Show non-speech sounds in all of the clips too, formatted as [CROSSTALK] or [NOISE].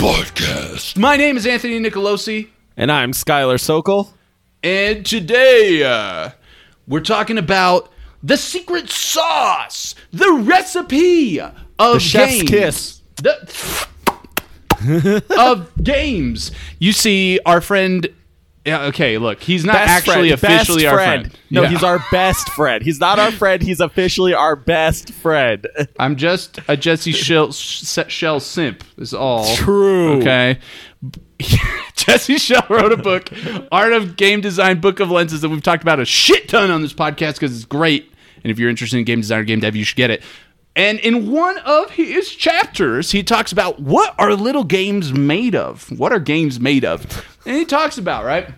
Podcast. My name is Anthony Nicolosi, And I'm Skylar Sokol. and today uh, we're talking about the secret sauce, the recipe of The chef's games. kiss. The- [LAUGHS] of games. You see, our friend. Yeah, okay, look, he's not Best actually friend. officially best our friend. friend. No, Yeah. he's our best friend. He's not our friend. He's officially our best friend. [LAUGHS] I'm just a Jesse Schell, Schell simp. Is all True. Okay. [LAUGHS] Jesse Schell wrote a book, Art of Game Design, Book of Lenses, that we've talked about a shit ton on this podcast because it's great. And if you're interested in game design or game dev, you should get it. And in one of his chapters, he talks about what are little games made of? What are games made of? And he talks about, right?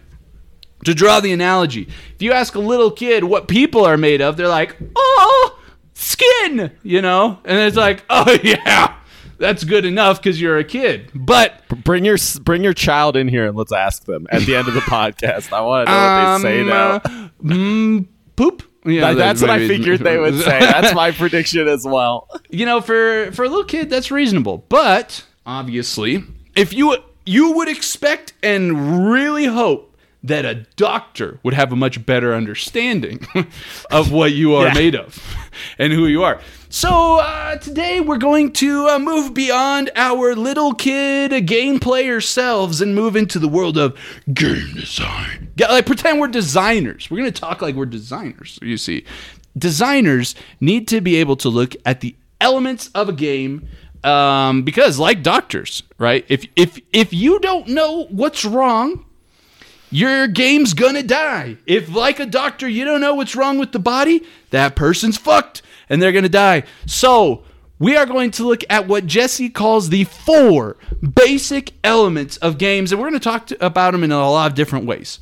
To draw the analogy, if you ask a little kid what people are made of, they're like, oh, skin, you know? And it's like, [LAUGHS] oh, yeah, that's good enough because you're a kid. But Bring your bring your child in here and let's ask them at the end of the [LAUGHS] podcast. I want to know what they say Um, now. uh, mm, poop. Yeah, That- that's what I figured they would say. [LAUGHS] That's my prediction as well. you know, for for a little kid, that's reasonable. But obviously, if you you would expect and really hope that a doctor would have a much better understanding [LAUGHS] of what you are Yeah. made of [LAUGHS] and who you are. So uh, today we're going to uh, move beyond our little kid game player selves and move into the world of game design. Yeah, like pretend we're designers. We're going to talk like we're designers. You see, designers need to be able to look at the elements of a game um, because, like doctors, right? If if if you don't know what's wrong your game's gonna die. If, like a doctor, you don't know what's wrong with the body, that person's fucked and they're gonna die. So, we are going to look at what Jesse calls the four basic elements of games, and we're gonna talk to, about them in a lot of different ways.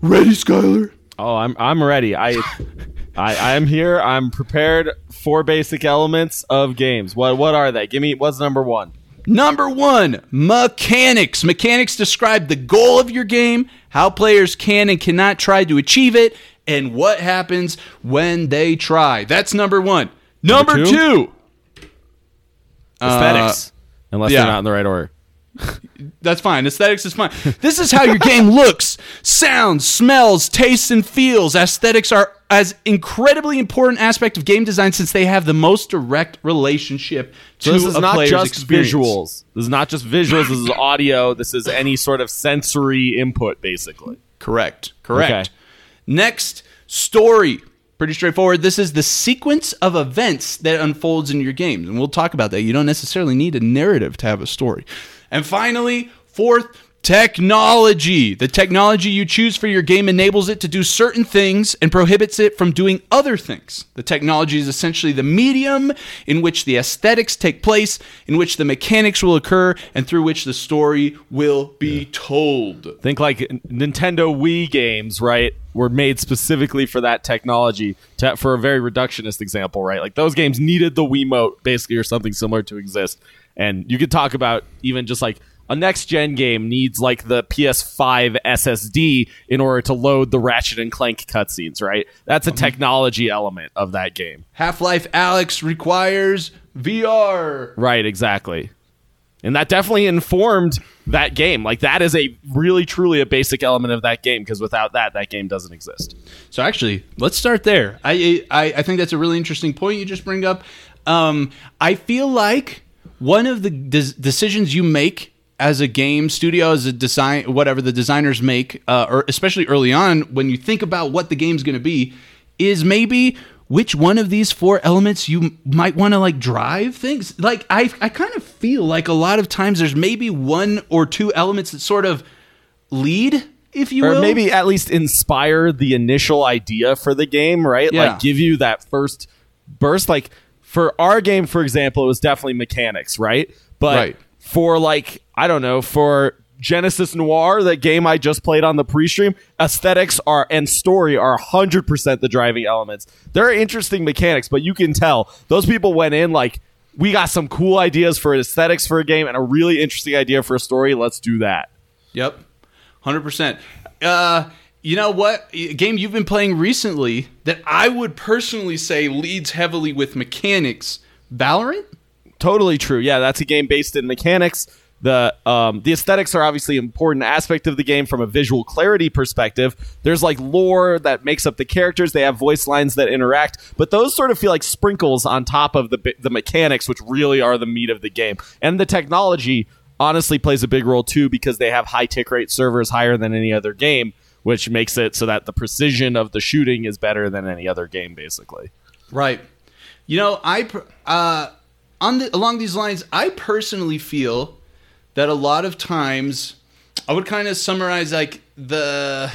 Ready, Skylar? Oh, I'm I'm ready. I [LAUGHS] I I'm here. I'm prepared. Four basic elements of games. What what are they? Give me what's number one? Number one, mechanics. Mechanics describe the goal of your game, how players can and cannot try to achieve it, and what happens when they try. That's number one. Number, Number two, Aesthetics. Uh, Unless yeah. they're not in the right order. That's fine. Aesthetics is fine. This is how your game looks, sounds, smells, tastes, and feels. Aesthetics are as incredibly important aspect of game design since they have the most direct relationship to So this is a not player's just experience. visuals. This is not just visuals. This is audio. This is any sort of sensory input, basically. Correct. Correct. Okay. Next, story. Pretty straightforward. This is the sequence of events that unfolds in your games. And we'll talk about that. You don't necessarily need a narrative to have a story. And finally, fourth, technology. The technology you choose for your game enables it to do certain things and prohibits it from doing other things. The technology is essentially the medium in which the aesthetics take place, in which the mechanics will occur, and through which the story will be told. Think like Nintendo Wii games, right? Were made specifically for that technology. To, for a very reductionist example, right? Like those games needed the Wiimote, basically, or something similar to exist. And you could talk about even just like a next gen game needs like the PS5 SSD in order to load the Ratchet and Clank cutscenes, right? That's a technology element of that game. Half Life Alyx requires VR. Right, exactly. And that definitely informed that game. Like that is a really truly a basic element of that game because without that that game doesn't exist. So actually, let's start there. I I, I think that's a really interesting point you just bring up. Um, I feel like one of the des- decisions you make as a game studio, as a design, whatever the designers make, uh, or especially early on when you think about what the game's going to be, is maybe which one of these four elements you might want to like drive things. Like I I kind of feel like a lot of times there's maybe one or two elements that sort of lead, if you or will, maybe at least inspire the initial idea for the game, right? Yeah. Like give you that first burst. Like for our game, for example, it was definitely mechanics, right? But Right. for like I don't know for Genesis Noir, that game I just played on the pre-stream, aesthetics are and story are 100% the driving elements. There are interesting mechanics, but you can tell those people went in like we got some cool ideas for aesthetics for a game and a really interesting idea for a story. Let's do that. Yep, hundred percent. Uh, you know what? A game you've been playing recently that I would personally say leads heavily with mechanics. Valorant. Totally true. Yeah, that's a game based in mechanics. The um, the aesthetics are obviously an important aspect of the game from a visual clarity perspective. There's like lore that makes up the characters. They have voice lines that interact, but those sort of feel like sprinkles on top of the the mechanics, which really are the meat of the game. And the technology honestly plays a big role too because they have high tick rate servers higher than any other game, which makes it so that the precision of the shooting is better than any other game, basically. Right. You know, I uh, on the, along these lines, I personally feel that a lot of times I would kind of summarize like the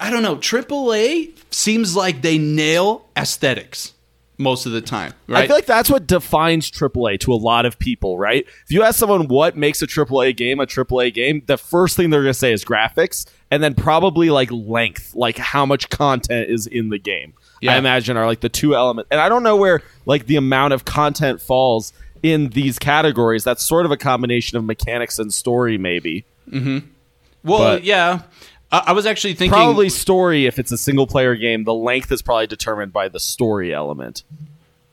I don't know, AAA seems like they nail aesthetics most of the time, right? I feel like that's what defines AAA to a lot of people, right? If you ask someone what makes a AAA game a AAA game, the first thing they're going to say is graphics and then probably like length, like how much content is in the game. Yeah. I imagine are like the two elements. And I don't know where like the amount of content falls in these categories. That's sort of a combination of mechanics and story, maybe. Mm-hmm. Well, but yeah. I, I was actually thinking probably story if it's a single player game. The length is probably determined by the story element.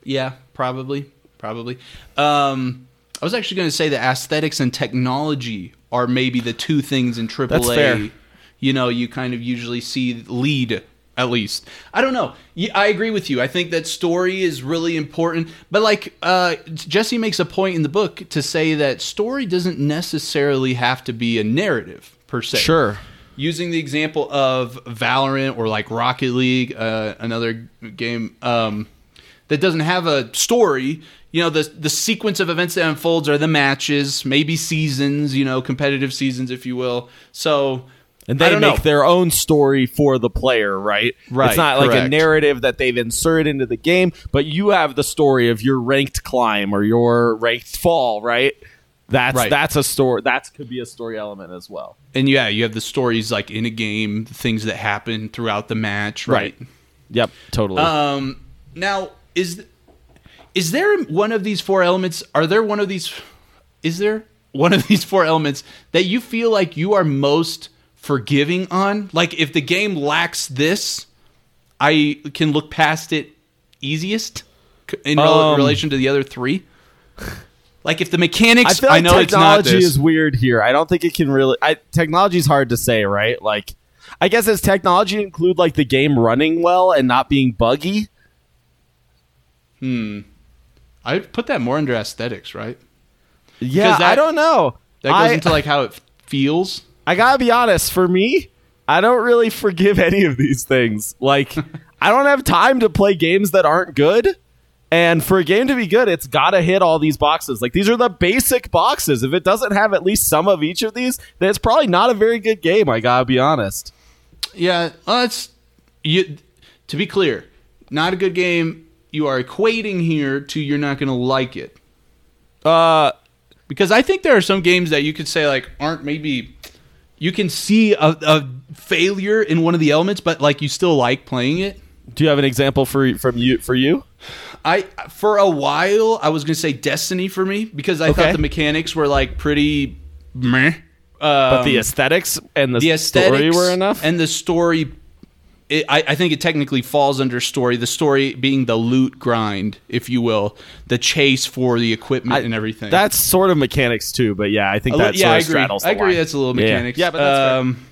Yeah, probably, probably. Um, I was actually going to say the aesthetics and technology are maybe the two things in AAA. You know, you kind of usually see lead at least. I don't know. I agree with you. I think that story is really important. But like uh, Jesse makes a point in the book to say that story doesn't necessarily have to be a narrative per se. Sure. Using the example of Valorant or like Rocket League, uh, another game um, that doesn't have a story. You know, the the sequence of events that unfolds are the matches, maybe seasons. You know, competitive seasons, if you will. So and they make know. their own story for the player, right? Right. It's not correct. like a narrative that they've inserted into the game, but you have the story of your ranked climb or your ranked fall, right? That's right. that's a story. That could be a story element as well. And yeah, you have the stories like in a game, things that happen throughout the match, right? right. Yep, totally. Um, now is is there one of these four elements? Are there one of these? Is there one of [LAUGHS] these four elements that you feel like you are most forgiving on. Like if the game lacks this, I can look past it easiest in um, relation to the other three. [LAUGHS] Like if the mechanics, I, feel like I know technology is weird here. I don't think it can really. Technology is hard to say, right? Like, I guess does technology include like the game running well and not being buggy? Hmm. I put that more under aesthetics, right? Yeah, that, I don't know. That goes I, into like how it feels. I gotta be honest, for me, I don't really forgive [LAUGHS] any of these things. Like, [LAUGHS] I don't have time to play games that aren't good. And for a game to be good, it's got to hit all these boxes. Like, these are the basic boxes. If it doesn't have at least some of each of these, then it's probably not a very good game. I gotta be honest. Yeah, well, it's you. To be clear, not a good game. You are equating here to you're not going to like it. Uh, because I think there are some games that you could say like aren't maybe you can see a, a, failure in one of the elements, but like you still like playing it. Do you have an example for from you for you? I for a while I was gonna say Destiny for me because I okay. thought the mechanics were like pretty meh. Um, but the aesthetics and the, the story were enough, and the story it, I, I, think it technically falls under story. The story being the loot grind, if you will, the chase for the equipment I, and everything. That's sort of mechanics too, but yeah, I think that yeah, I agree. I agree. That's a little mechanics. Yeah, yeah but that's um,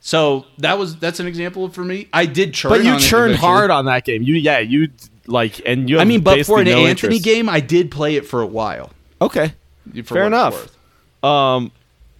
so that was that's an example for me. I did churn, but you churned hard on that game. You yeah, you like and you. I mean, but for an no Anthony interest. game, I did play it for a while. Okay, fair enough. Um,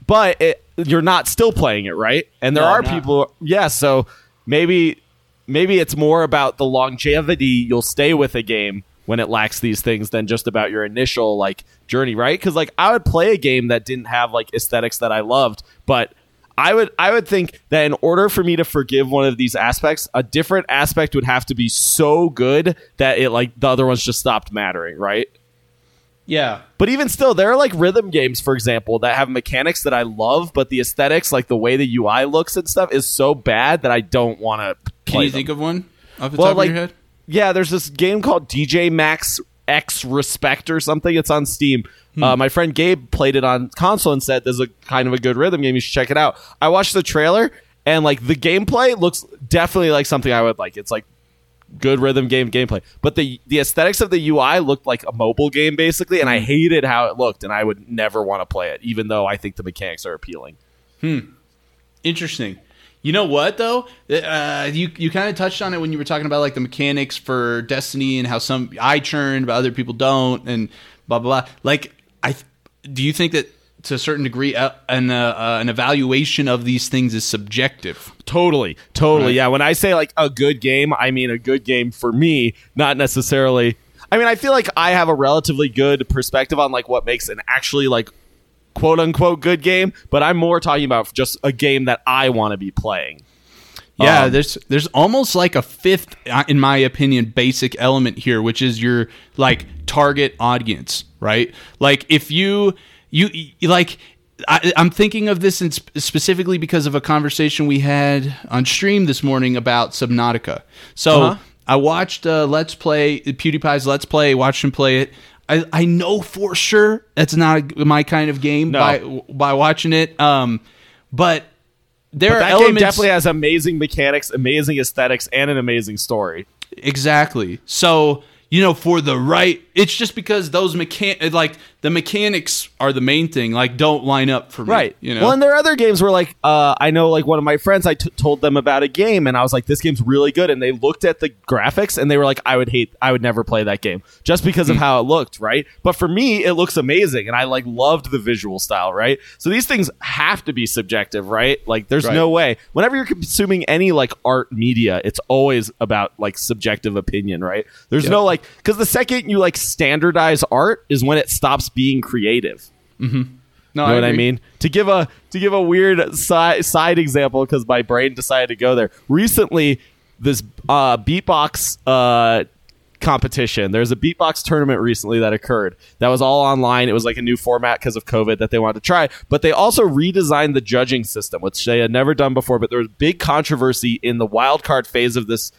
but it, you're not still playing it, right? And there no, are people. Yeah, so maybe maybe it's more about the longevity you'll stay with a game when it lacks these things than just about your initial like journey, right? Because like I would play a game that didn't have like aesthetics that I loved, but I would I would think that in order for me to forgive one of these aspects, a different aspect would have to be so good that it like the other ones just stopped mattering, right? Yeah. But even still, there are like rhythm games, for example, that have mechanics that I love, but the aesthetics, like the way the UI looks and stuff, is so bad that I don't want to Can you them. think of one off the Well, top like- of your head? yeah, there's this game called DJ Max X Respect or something. It's on Steam. Uh, my friend Gabe played it on console and said, "There's a kind of a good rhythm game. You should check it out." I watched the trailer and like the gameplay looks definitely like something I would like. It's like good rhythm game gameplay, but the the aesthetics of the UI looked like a mobile game basically, and I hated how it looked, and I would never want to play it, even though I think the mechanics are appealing. Hmm. Interesting. You know what though? Uh, you you kind of touched on it when you were talking about like the mechanics for Destiny and how some I churn but other people don't and blah blah blah. Like I do you think that to a certain degree uh, an uh, uh, an evaluation of these things is subjective? Totally, totally. Right. Yeah, when I say like a good game, I mean a good game for me, not necessarily. I mean, I feel like I have a relatively good perspective on like what makes an actually like quote unquote good game, but I'm more talking about just a game that I want to be playing. Yeah, Um, there's there's almost like a fifth, uh, in my opinion, basic element here, which is your like target audience, right? Like if you you, you like. I, I'm thinking of this in sp- specifically because of a conversation we had on stream this morning about Subnautica. So Uh-huh. I watched uh, Let's Play PewDiePie's Let's Play, watched him play it. I, I know for sure that's not my kind of game No. by by watching it. Um, but there But are that elements game definitely has amazing mechanics, amazing aesthetics, and an amazing story. Exactly. So, you know, for the right, it's just because those mechan like the mechanics are the main thing. Like, don't line up for me. Right. You know. Well, and there are other games where, like, uh, I know, like, one of my friends, I t- told them about a game, and I was like, "This game's really good," and they looked at the graphics, and they were like, "I would hate, I would never play that game just because of Hmm. how it looked." Right. But for me, it looks amazing, and I like loved the visual style. Right. So these things have to be subjective, right? Like, there's Right. no way. Whenever you're consuming any like art media, it's always about like subjective opinion, right? There's Yep. no like because the second you like standardize art is when it stops being creative. no, You know what I mean? To give a to give a weird side side example because my brain decided to go there. Recently, this uh, beatbox uh, competition. There's a beatbox tournament recently that occurred. That was all online. It was like a new format because of COVID that they wanted to try. But they also redesigned the judging system, which they had never done before. But there was big controversy in the wild card phase of this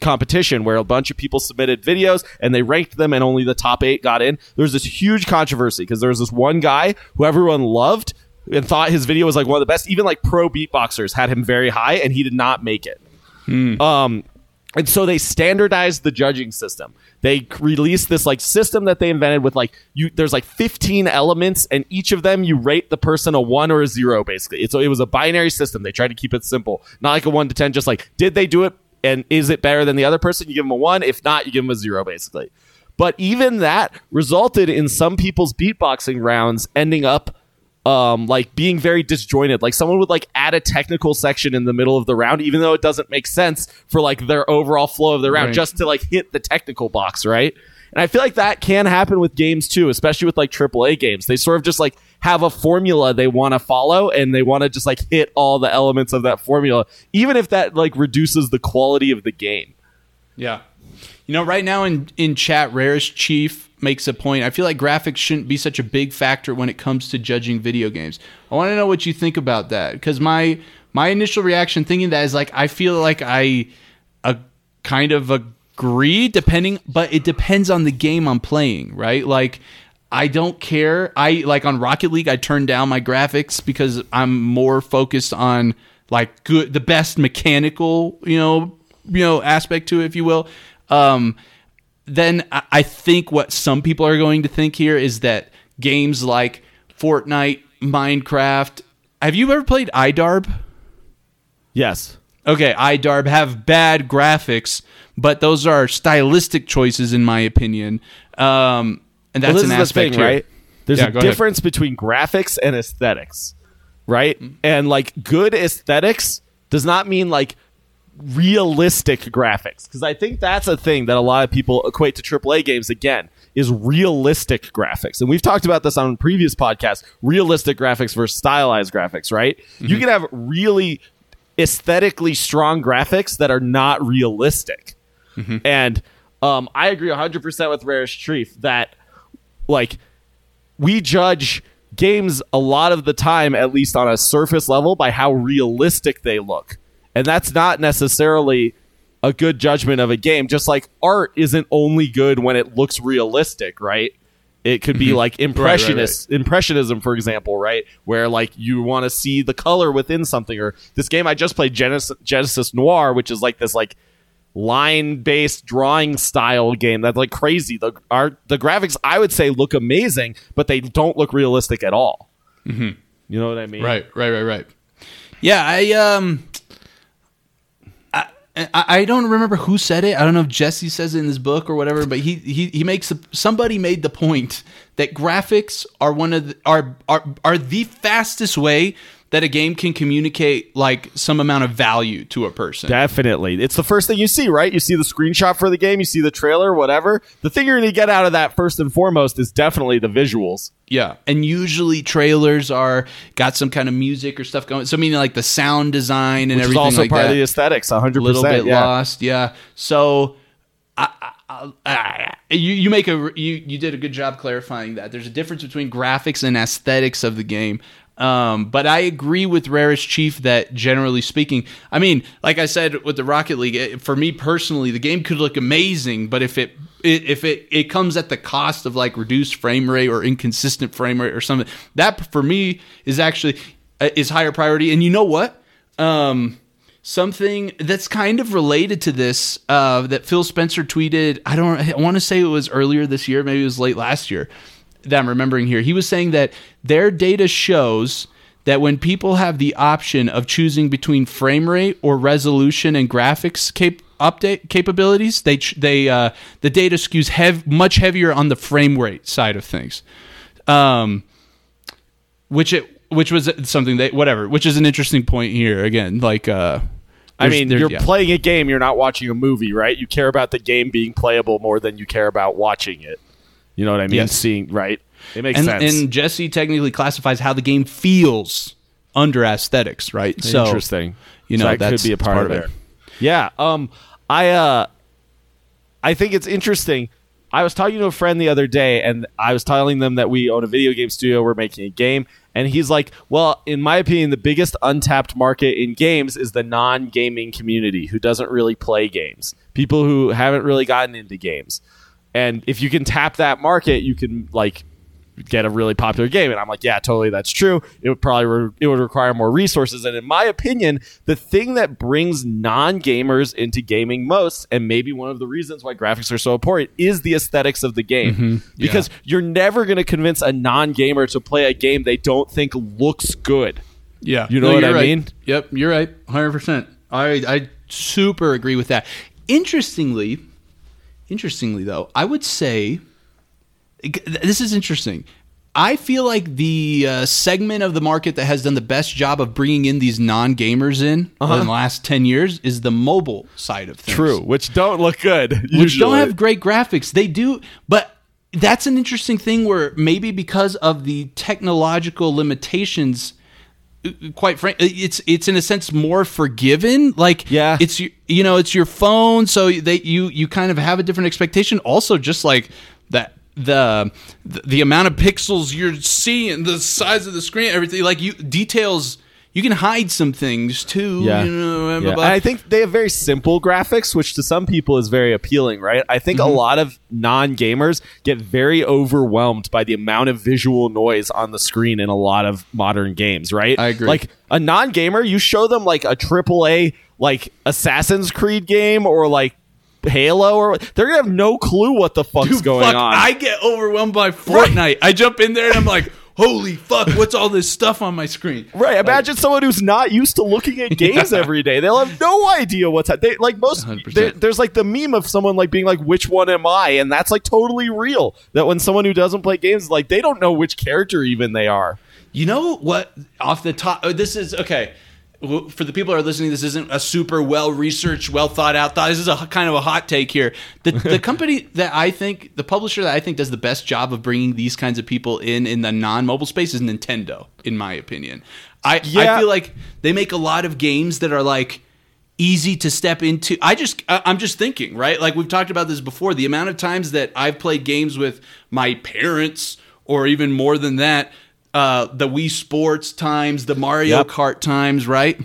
competition where a bunch of people submitted videos and they ranked them and only the top eight got in. There was this huge controversy because there was this one guy who everyone loved and thought his video was like one of the best. Even like pro beatboxers had him very high and he did not make it. Um, and so they standardized the judging system. They released this like system that they invented with like you. There's like 15 elements, and each of them you rate the person a one or a zero. Basically, it's it was a binary system. They tried to keep it simple, not like a one to ten. Just like did they do it, and is it better than the other person? You give them a one. If not, you give them a zero. Basically, but even that resulted in some people's beatboxing rounds ending up um like being very disjointed like someone would like add a technical section in the middle of the round even though it doesn't make sense for like their overall flow of the round Right. just to like hit the technical box right and i feel like that can happen with games too especially with like aaa games they sort of just like have a formula they want to follow and they want to just like hit all the elements of that formula even if that like reduces the quality of the game Yeah. You know, right now in, in chat, Rarest Chief makes a point. I feel like graphics shouldn't be such a big factor when it comes to judging video games. I want to know what you think about that because my my initial reaction thinking that is like I feel like I a kind of agree depending, but it depends on the game I'm playing, right? Like I don't care. I like on Rocket League, I turn down my graphics because I'm more focused on like good, the best mechanical, you know, you know, aspect to it, if you will. Um, then I I think what some people are going to think here is that games like Fortnite, Minecraft. Have you ever played iDarb? yes Okay, iDarb have bad graphics, but those are stylistic choices, in my opinion. Um, and that's well, an is the aspect thing, right? There's Yeah, a go ahead. difference between graphics and aesthetics, right? And like good aesthetics does not mean like realistic graphics because I think that's a thing that a lot of people equate to AAA games again is realistic graphics. And we've talked about this on previous podcasts, realistic graphics versus stylized graphics, right? You can have really aesthetically strong graphics that are not realistic. And um, I agree 100% with Rarest Chief that like we judge games a lot of the time, at least on a surface level, by how realistic they look. And that's not necessarily a good judgment of a game. Just like art isn't only good when it looks realistic, right? It could be like impressionist impressionism, for example, right? Where like you want to see the color within something. Or this game I just played, Genesis, Genesis Noir, which is like this like line based drawing style game that's like crazy. The art, the graphics, I would say, look amazing, but they don't look realistic at all. You know what I mean? Right, right, right, right. Yeah, I um, I, I I don't remember who said it. I don't know if Jesse says it in his book or whatever, but he he he makes a, somebody made the point that graphics are one of the, are are are the fastest way that a game can communicate like some amount of value to a person. Definitely. It's the first thing you see, right? You see the screenshot for the game, you see the trailer, whatever. The thing you're going to get out of that first and foremost is definitely the visuals. Yeah, and usually trailers are got some kind of music or stuff going. So I mean, like the sound design and Which is everything also like part that. of the aesthetics, 100%. a little bit yeah. lost. Yeah. So I, I, I, you you make a you you did a good job clarifying that. There's a difference between graphics and aesthetics of the game. Um, but I agree with Rarest Chief that generally speaking, I mean, like I said with the Rocket League, it, for me personally, the game could look amazing, but if it, it if it it comes at the cost of like reduced frame rate or inconsistent frame rate or something, that for me is actually uh, is higher priority. And you know what? Um, something that's kind of related to this uh, that Phil Spencer tweeted. I don't. I want to say it was earlier this year. Maybe it was late last year. That I'm remembering here. He was saying that their data shows that when people have the option of choosing between frame rate or resolution and graphics cap- update capabilities, they ch- they uh, the data skews hev- much heavier on the frame rate side of things. Um, which it which was something that whatever, which is an interesting point here. Again, like uh, I mean, you're yeah. playing a game, you're not watching a movie, right? You care about the game being playable more than you care about watching it. You know what I mean? Yes. Seeing, right? It makes and, sense. and Jesse technically classifies how the game feels under aesthetics, right? So Interesting. You know, So that that's could be a that's part, of it. Yeah. Um. I uh. I think it's interesting. I was talking to a friend the other day, and I was telling them that we own a video game studio. We're making a game, and he's like, "Well, in my opinion, the biggest untapped market in games is the non-gaming community who doesn't really play games. People who haven't really gotten into games. And if you can tap that market, you can like get a really popular game and i'm like yeah totally that's true it would probably re- it would require more resources and in my opinion the thing that brings non-gamers into gaming most and maybe one of the reasons why graphics are so important is the aesthetics of the game mm-hmm. because you're never going to convince a non-gamer to play a game they don't think looks good Yeah, You know what I right. mean? Yep, you're right, hundred percent. I I super agree with that. Interestingly, interestingly though, I would say this is interesting. I feel like the uh, segment of the market that has done the best job of bringing in these non-gamers in in the last ten years is the mobile side of things. true which don't look good which don't have great graphics. They do, but that's an interesting thing where maybe because of the technological limitations, quite frankly, it's it's in a sense more forgiven. Like Yeah. it's you know it's your phone, so they you you kind of have a different expectation. Also, just like that. The the amount of pixels you're seeing, the size of the screen, everything like you details, you can hide some things too. Yeah. you know, blah, Yeah. blah, blah. I think they have very simple graphics, which to some people is very appealing, right? I think Mm-hmm. a lot of non gamers get very overwhelmed by the amount of visual noise on the screen in a lot of modern games, right? I agree. Like a non gamer, you show them like a triple A like Assassin's Creed game or like Halo or they're gonna have no clue what the fuck's Dude, going fuck, on. I get overwhelmed by Fortnite. I jump in there and I'm like, holy fuck, what's all this stuff on my screen? [LAUGHS] Right. Imagine someone who's not used to looking at [LAUGHS] games every day. They'll have no idea what's happening. Like most, 100%. there's like the meme of someone like being like, "Which one am I?" And that's like totally real. That when someone who doesn't play games, like they don't know which character even they are. You know what? Off the top, oh, this is okay. For the people who are listening, this isn't a super well researched, well thought out thought. This is a kind of a hot take here. The, the [LAUGHS] company that I think, the publisher that I think does the best job of bringing these kinds of people in in the non mobile space is Nintendo, in my opinion. I, Yeah. I feel like they make a lot of games that are like easy to step into. I just I'm just thinking, right? Like we've talked about this before, the amount of times that I've played games with my parents or even more than that, uh, the Wii Sports times, the Mario Yep. Kart times, right?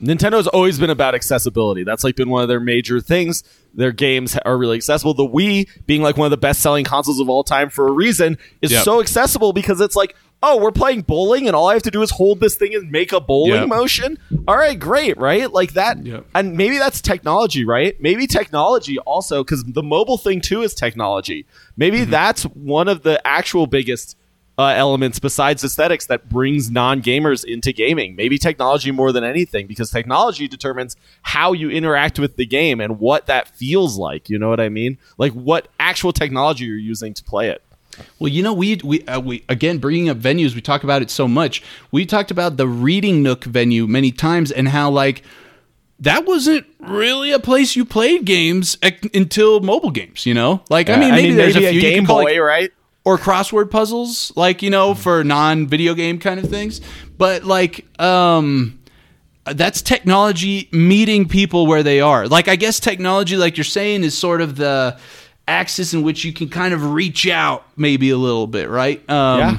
Nintendo's always been about accessibility. That's like been one of their major things. Their games are really accessible. The Wii, being like one of the best selling consoles of all time for a reason, is Yep. so accessible because it's like, oh, we're playing bowling and all I have to do is hold this thing and make a bowling Yep. motion. All right, great, right? Like that. Yep. And maybe that's technology, right? Maybe technology also, because the mobile thing too is technology. Maybe Mm-hmm. that's one of the actual biggest uh, elements besides aesthetics that brings non-gamers into gaming. Maybe technology more than anything, because technology determines how you interact with the game and what that feels like. You know what I mean? Like what actual technology you're using to play it. Well, you know, we we uh, we again bringing up venues. We talk about it so much. We talked about the Reading Nook venue many times, and how like that wasn't really a place you played games ec- until mobile games. You know, like I mean, maybe, there's a few you Game Boy, like, right? Or crossword puzzles, like you know, for non-video game kind of things. But like, um, that's technology meeting people where they are. Like, I guess technology, like you're saying, is sort of the axis in which you can kind of reach out, maybe a little bit, right? Um, Yeah.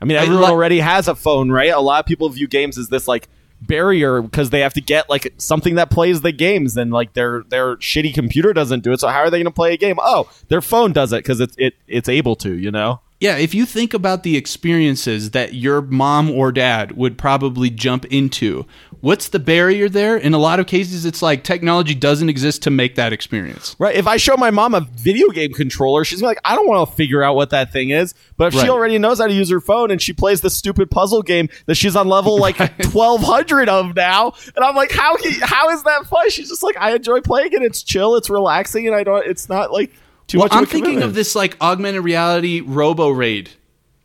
I mean, I everyone already has a phone, right? A lot of people view games as this like barrier because they have to get like something that plays the games, and like their their shitty computer doesn't do it. So how are they going to play a game? Oh, their phone does it because it's it it's able to, you know. Yeah, if you think about the experiences that your mom or dad would probably jump into, what's the barrier there? In a lot of cases, it's like technology doesn't exist to make that experience. Right. If I show my mom a video game controller, she's like, I don't want to figure out what that thing is. But if Right. she already knows how to use her phone and she plays the stupid puzzle game that she's on level like [LAUGHS] twelve hundred of now, and I'm like, how how is that fun? She's just like, I enjoy playing it. It's chill. It's relaxing, and I don't. It's not like too Well, much. I'm a thinking of this like augmented reality Robo Raid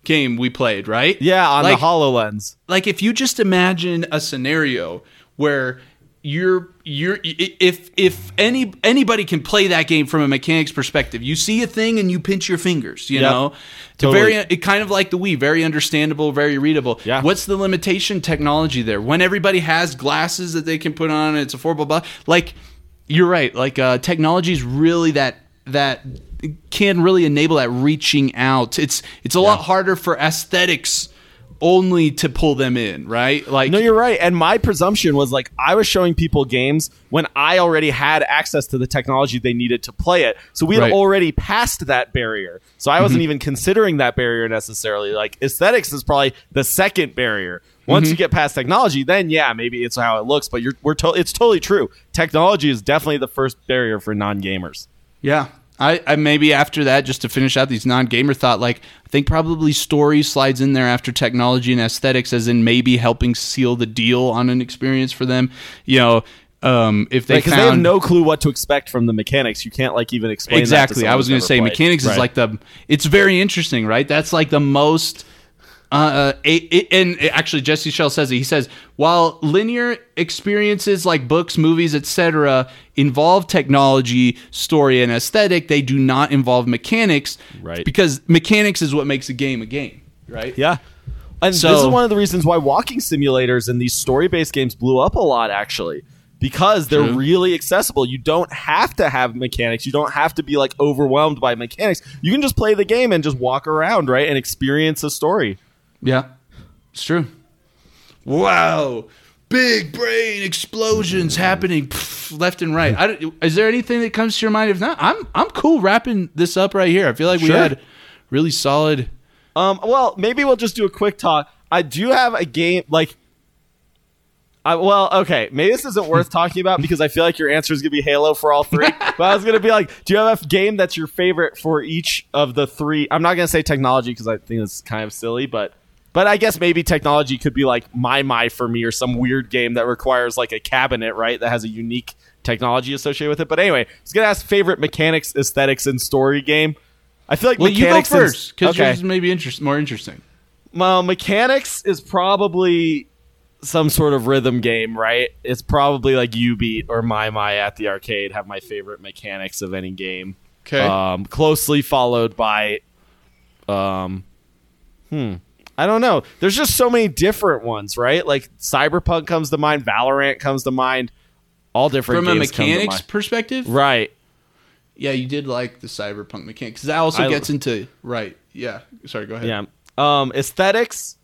game we played, right? Yeah, on like, the Hololens. like if you just imagine a scenario where you're you're if if any anybody can play that game from a mechanics perspective you see a thing and you pinch your fingers you Yep. know to Totally. very it kind of like the Wii very understandable very readable Yeah. what's the limitation technology there when everybody has glasses that they can put on and it's affordable blah like you're right like uh technology is really that that can really enable that reaching out it's it's a lot harder for aesthetics only to pull them in, right? Like No, you're right. And my presumption was like I was showing people games when I already had access to the technology they needed to play it. So we had Right. Mm-hmm. already passed that barrier. So I wasn't even considering that barrier necessarily. Like aesthetics is probably the second barrier. Once Mm-hmm. you get past technology, then yeah, maybe it's how it looks. But you're we're to- it's totally true. Technology is definitely the first barrier for non gamers. Yeah. I, I maybe after that, just to finish out these non-gamer thought, like I think probably story slides in there after technology and aesthetics, as in maybe helping seal the deal on an experience for them. You know, um, if they Because found they have no clue what to expect from the mechanics. You can't like even explain exactly. I was going to say played. mechanics Right. is like the. It's very interesting, right? That's like the most. Uh, it, and actually, Jesse Schell says it. He says while linear experiences like books, movies, etc., involve technology, story, and aesthetic, they do not involve mechanics. Right. Because mechanics is what makes a game a game. Right. Yeah. And So- this is one of the reasons why walking simulators and these story based games blew up a lot, actually. Because they're True. really accessible. You don't have to have mechanics. You don't have to be like overwhelmed by mechanics. You can just play the game and just walk around, right? And experience a story. Yeah, it's true. Wow, big brain explosions happening pff, left and right. I don't, is there anything that comes to your mind? If not, I'm I'm cool wrapping this up right here. I feel like we had really solid. Um, well, maybe we'll just do a quick talk. I do have a game like. I, well, okay, maybe this isn't worth talking about because I feel like your answer is gonna be Halo for all three. [LAUGHS] but I was gonna be like, do you have a game that's your favorite for each of the three? I'm not gonna say technology because I think it's kind of silly, but but I guess maybe technology could be like maimai for me or some weird game that requires like a cabinet, right? That has a unique technology associated with it. But anyway, I was gonna ask favorite mechanics, aesthetics, and story game. I feel like Well, you go first because okay. yours may be interest, more interesting. Well, mechanics is probably some sort of rhythm game, right? It's probably like jubeat or maimai at the arcade have my favorite mechanics of any game. Okay. Um, closely followed by, um, hmm, I don't know. There's just so many different ones, right? Like Cyberpunk comes to mind, Valorant comes to mind, all different From a games come to mechanics perspective, right? Yeah, you did like the cyberpunk mechanic because that also I- gets into right. Yeah, sorry. Go ahead. Yeah. Um, aesthetics.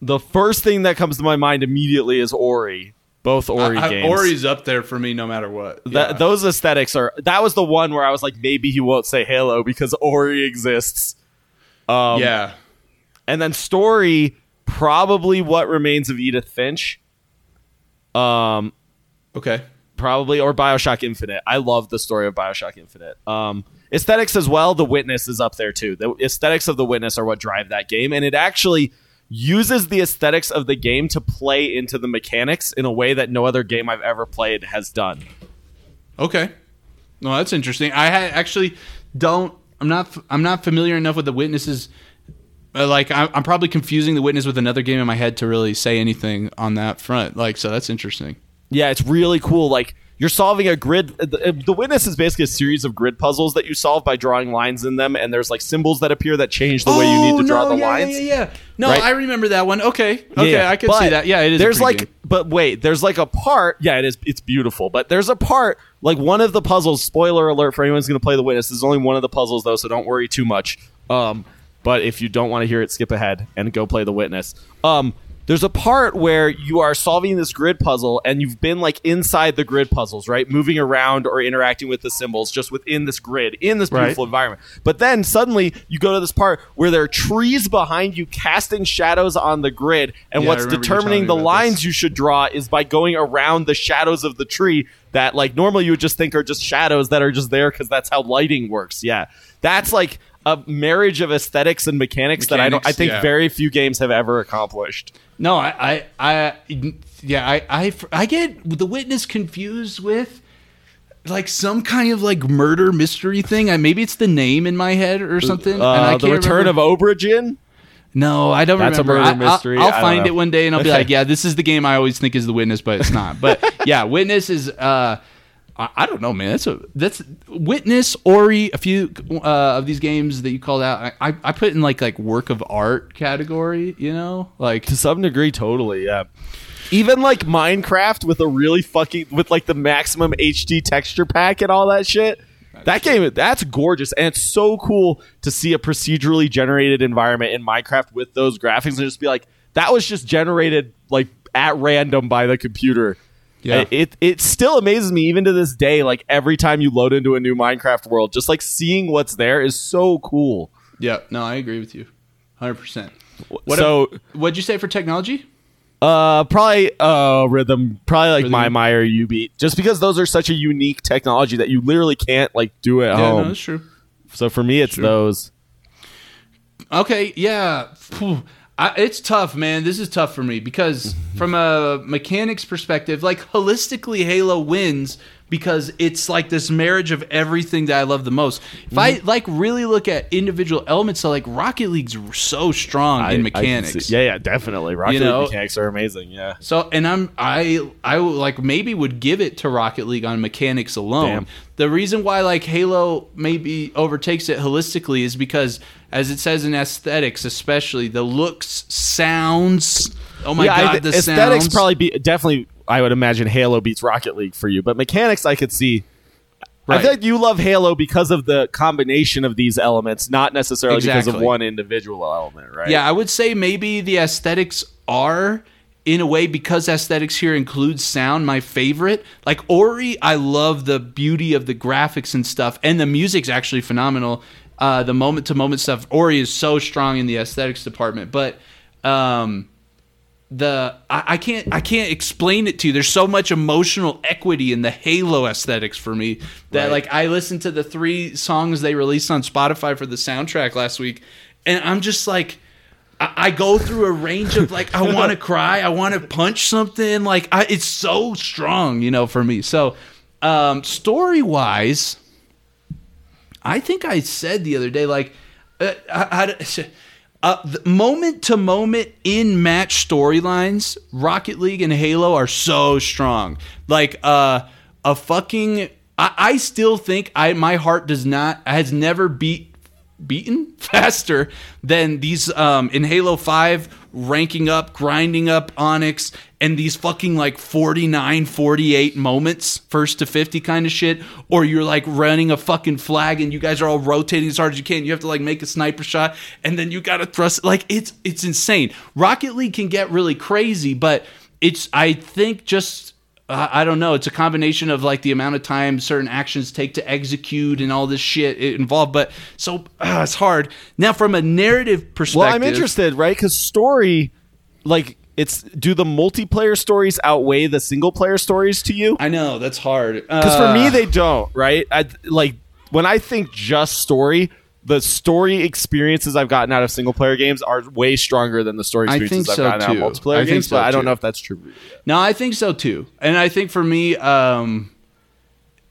The first thing that comes to my mind immediately is Ori. Both Ori I- I- games. Ori's up there for me no matter what. That, Yeah. Those aesthetics are. That was the one where I was like, maybe he won't say Halo because Ori exists. Um, yeah. And then story, probably what remains of Edith Finch. Um, Okay. probably or Bioshock Infinite. I love the story of Bioshock Infinite. Um, aesthetics as well. The Witness is up there too. The aesthetics of the Witness are what drive that game, and it actually uses the aesthetics of the game to play into the mechanics in a way that no other game I've ever played has done. Okay. No, that's interesting. I actually don't. I'm not. I'm not familiar enough with the witnesses. Uh, like I'm, I'm probably confusing the witness with another game in my head to really say anything on that front. Like so, that's interesting. Yeah, it's really cool. Like you're solving a grid. The, the witness is basically a series of grid puzzles that you solve by drawing lines in them, and there's like symbols that appear that change the way you need to draw Oh, the yeah, lines. Yeah, yeah, yeah. No, Right? I remember that one. Okay. Okay, Yeah, I can see that. Yeah, it is. There's like, game. but wait, there's like a part. Yeah, it is. It's beautiful, but there's a part like one of the puzzles. Spoiler alert for anyone who's going to play the witness. This is only one of the puzzles though, so don't worry too much. Um, but if you don't want to hear it, skip ahead and go play the witness. Um, there's a part where you are solving this grid puzzle and you've been like inside the grid puzzles, right? Moving around or interacting with the symbols just within this grid, in this Right. beautiful environment. But then suddenly you go to this part where there are trees behind you casting shadows on the grid, and Yeah, what's determining the telling me about lines this. you should draw is by going around the shadows of the tree that like normally you would just think are just shadows that are just there because that's how lighting works. Yeah. That's like a marriage of aesthetics and mechanics, that I don't I think yeah. very few games have ever accomplished. No, I, I, I yeah, I, I, I get the witness confused with like some kind of like murder mystery thing. I, maybe it's the name in my head or something. and I Uh, the can't return remember. of Obra Dinn. No, I don't remember. That's a murder I- mystery. I'll, I find know. it one day and I'll be like, [LAUGHS] yeah, this is the game I always think is the witness, but it's not. But yeah, witness is. uh I I don't know, man. That's a that's witness Ori. A few uh, of these games that you called out, I, I I put in like like work of art category. You know, like To some degree, totally, yeah. Even like Minecraft with a really fucking with like the maximum HD texture pack and all that shit. That game, that's gorgeous, and it's so cool to see a procedurally generated environment in Minecraft with those graphics, and just be like, that was just generated like at random by the computer. Yeah. It, it still amazes me even to this day. Like every time you load into a new Minecraft world, just like seeing what's there is so cool. Yeah, no, I agree with you, hundred percent. so What'd you say for technology? Uh, probably uh rhythm, probably like Rhythm. maimai or jubeat, just because those are such a unique technology that you literally can't like do it at Yeah, no, home. that's true. so for me, it's those. Okay, yeah, Phew. I, it's tough, man. This is tough for me because [LAUGHS] from a mechanics perspective, like holistically, Halo wins because it's like this marriage of everything that I love the most. If Mm-hmm. I like really look at individual elements, so like Rocket League's so strong I- in mechanics. see- yeah, yeah, definitely. Rocket You know? League mechanics are amazing. Yeah. So, and I'm I I like maybe would give it to Rocket League on mechanics alone. Damn. The reason why like Halo maybe overtakes it holistically is because, as it says in aesthetics, especially the looks, sounds. Oh my yeah, god, th- the aesthetics sounds. probably be definitely. I would imagine Halo beats Rocket League for you, but mechanics I could see. I Right. feel like you love Halo because of the combination of these elements, not necessarily because of one individual element, right? Yeah, I would say maybe the aesthetics are in a way because aesthetics here includes sound my favorite. Like Ori, I love the beauty of the graphics and stuff and the music's actually phenomenal. Uh, the moment to moment stuff Ori is so strong in the aesthetics department, but um the I, I can't I can't explain it to you. There's so much emotional equity in the Halo aesthetics for me that Right. like I listened to the three songs they released on Spotify for the soundtrack last week, and I'm just like. I I go through a range of like I want to [LAUGHS] cry, I want to punch something. Like I, it's so strong, you know, for me. So, um, story wise, I think I said the other day, like, uh, I, I- uh, moment to moment in match storylines, Rocket League and Halo are so strong. Like, uh, a fucking, I, I still think I my heart does not has never beat beaten [LAUGHS] faster than these um, in Halo Five ranking up, grinding up Onyx, and these fucking like 49, 48 moments, first to 50 kind of shit, or you're like running a fucking flag and you guys are all rotating as hard as you can. You have to like make a sniper shot and then you gotta thrust like it's it's insane. Rocket League can get really crazy, but it's I think just uh, I don't know. It's a combination of like the amount of time certain actions take to execute and all this shit involved. But so uh, [CLEARS THROAT] it's hard. Now, from a narrative perspective, Well, I'm interested, right? Because story, like, it's do the multiplayer stories outweigh the single player stories to you? I know that's hard. Because for me, they don't, right? I, like when I think just story, the story experiences I've gotten out of single player games are way stronger than the story I experiences think I've so, gotten out too. of multiplayer I games. so, but I don't know if that's true. No, I think so too. And I think for me, um,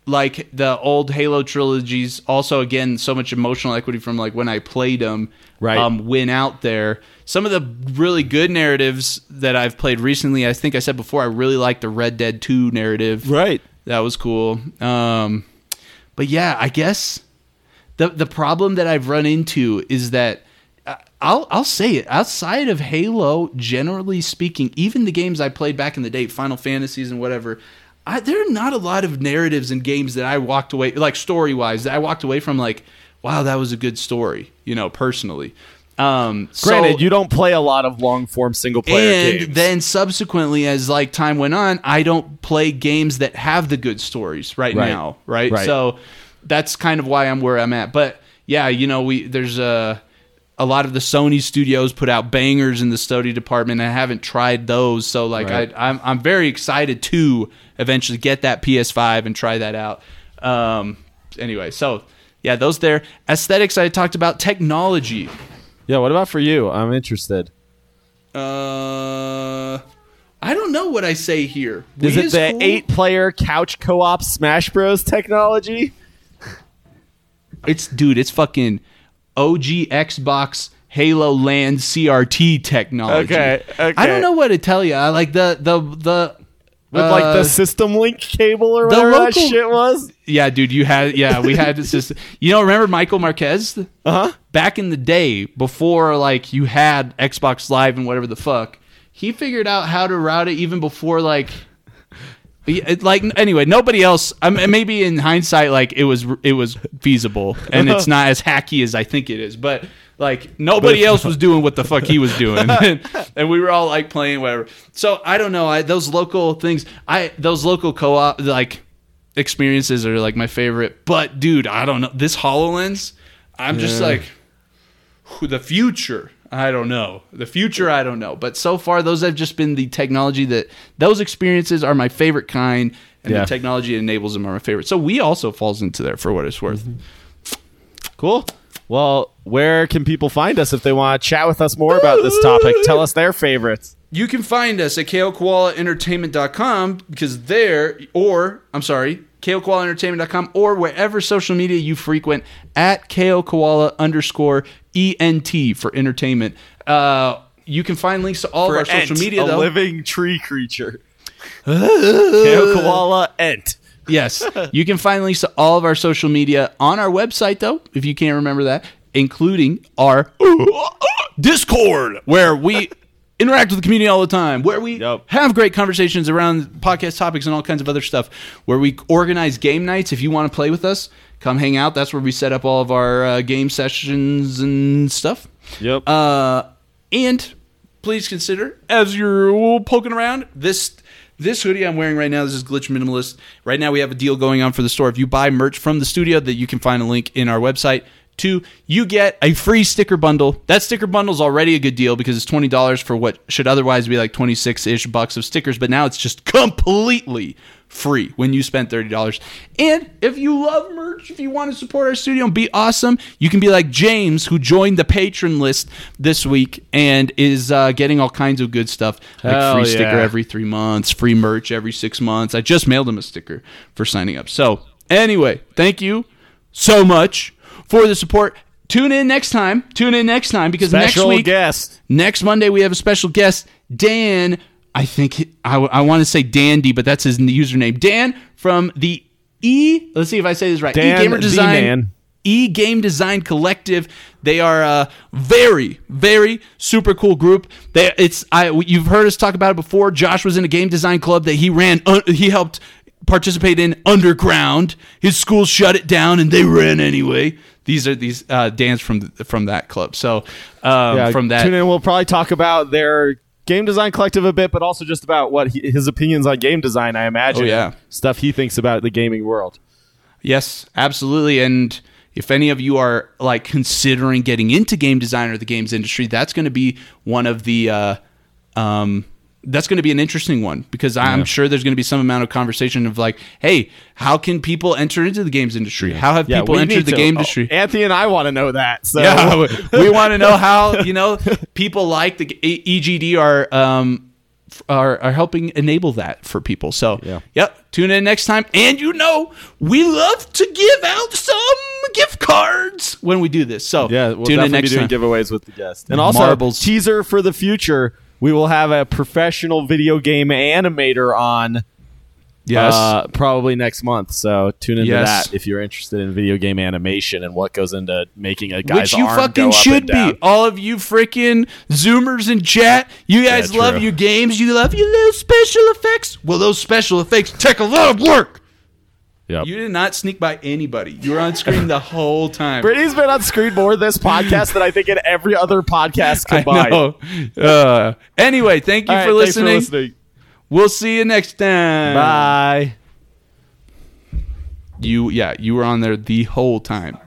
like the old Halo trilogies, also again, so much emotional equity from like when I played them, Right. Um, went out there. Some of the really good narratives that I've played recently, I think I said before, I really like the Red Dead Two narrative. Right. That was cool. Um, but yeah, I guess the the problem that I've run into is that uh, I'll I'll say it outside of Halo, generally speaking, even the games I played back in the day, Final Fantasies and whatever. I, there are not a lot of narratives in games that I walked away like story wise that I walked away from like wow that was a good story you know personally. Um, Granted, so- you don't play a lot of long form single player games. and games. then subsequently as like time went on i don't play games that have the good stories right, Right. now right? Right. so that's kind of why i'm where i'm at but yeah you know we there's a a lot of the sony studios put out bangers in the study department i haven't tried those so like Right. I, I'm, I'm very excited to eventually get that ps5 and try that out um anyway so yeah those there aesthetics i talked about technology yeah, what about for you? I'm interested. Uh, I don't know what I say here. Is Wii it the cool. eight player couch co op Smash Bros technology? It's dude. It's fucking OG Xbox Halo LAN CRT technology. Okay, okay. I don't know what to tell you. I like the the the With like uh, the system link cable or whatever that shit was? yeah, dude. You had yeah. We had this. Just, [LAUGHS] you know, remember Michael Marquez? Uh huh. back in the day before like you had Xbox Live and whatever the fuck, he figured out how to route it even before like Yeah, it- like anyway, nobody else. Um, I mean, maybe in hindsight, like it was it was feasible, and it's [LAUGHS] not as hacky as I think it is. But like nobody else was doing what the fuck he was doing, [LAUGHS] and, and we were all like playing whatever. So I don't know. I those local things. I those local co-op like experiences are like my favorite. But dude, I don't know this Hololens. I'm just Yeah. like the future. I don't know. The future, I don't know. But so far, those have just been the technology that those experiences are my favorite kind, and Yeah. the technology that enables them are my favorite. So Wii also falls into there for what it's worth. Cool. Well, where can people find us if they want to chat with us more about this topic? Tell us their favorites. You can find us at kokoalaentertainment.com because there, or I'm sorry, kokoalaentertainment.com or wherever social media you frequent at kokoala underscore ent for entertainment. Uh, you can find links to all of our social Ent, media a though. living tree creature. Kale koala ent. Yes. You can find links to all of our social media on our website, though, if you can't remember that, including our Discord, where we interact with the community all the time, where we Yep. have great conversations around podcast topics and all kinds of other stuff, where we organize game nights. If you want to play with us, come hang out. That's where we set up all of our uh, game sessions and stuff. Yep. Uh, and please consider as you're poking around this this hoodie I'm wearing right now. This is Glitch Minimalist. Right now we have a deal going on for the store. If you buy merch from the studio, that you can find a link in our website. Two, you get a free sticker bundle. That sticker bundle is already a good deal because it's twenty dollars for what should otherwise be like twenty six ish bucks of stickers, but now it's just completely free when you spend thirty dollars. And if you love merch, if you want to support our studio and be awesome, you can be like James, who joined the patron list this week and is uh, getting all kinds of good stuff, like Hell free yeah. sticker every three months, free merch every six months. I just mailed him a sticker for signing up. So anyway, thank you so much for the support. Tune in next time. Tune in next time because Special next week guest. Next Monday, we have a special guest, Dan. I think I, I want to say Dandy, but that's his username. Dan from the E. Let's see if I say this right. Dan e Gamer Design. E Game Design Collective. They are a very, very super cool group. They, it's I. You've heard us talk about it before. Josh was in a game design club that he ran. Uh, he helped participate in underground. His school shut it down, and they ran anyway. These are these uh, Dan's from from that club. So um, Yeah, from that, Tune in. We'll probably talk about their game design collective a bit, but also just about what he, his opinions on game design. I imagine. Oh, yeah. stuff he thinks about the gaming world. Yes, absolutely. And if any of you are like considering getting into game design or the games industry, that's going to be one of the. Uh, um, that's going to be an interesting one because I'm sure there's going to be some amount of conversation of like, hey, how can people enter into the games industry? How have Yeah, people entered the to- game oh, industry? Anthony and I want to know that. So Yeah, we, [LAUGHS] want to know how you know people like the EGD are um are are helping enable that for people. So Yeah. yep, tune in next time. And you know we love to give out some gift cards when we do this. So yeah, we'll tune in next be doing time. giveaways with the guest. And also, Marbles. teaser for the future. We will have a professional video game animator on. Yes. uh, probably next month. So tune into Yes. that if you're interested in video game animation and what goes into making a guy's Which you arm go fucking up should be. All of you freaking Zoomers in chat, you guys Yeah, love your games. You love your little special effects. Well, those special effects take a lot of work. Yep. You did not sneak by anybody. You were on screen the [LAUGHS] whole time. Brittany's been on screen more this [LAUGHS] podcast than I think in every other podcast I combined. know. Uh, anyway, thank you for, right, listening. listening. We'll see you next time. Bye. You, yeah, you were on there the whole time.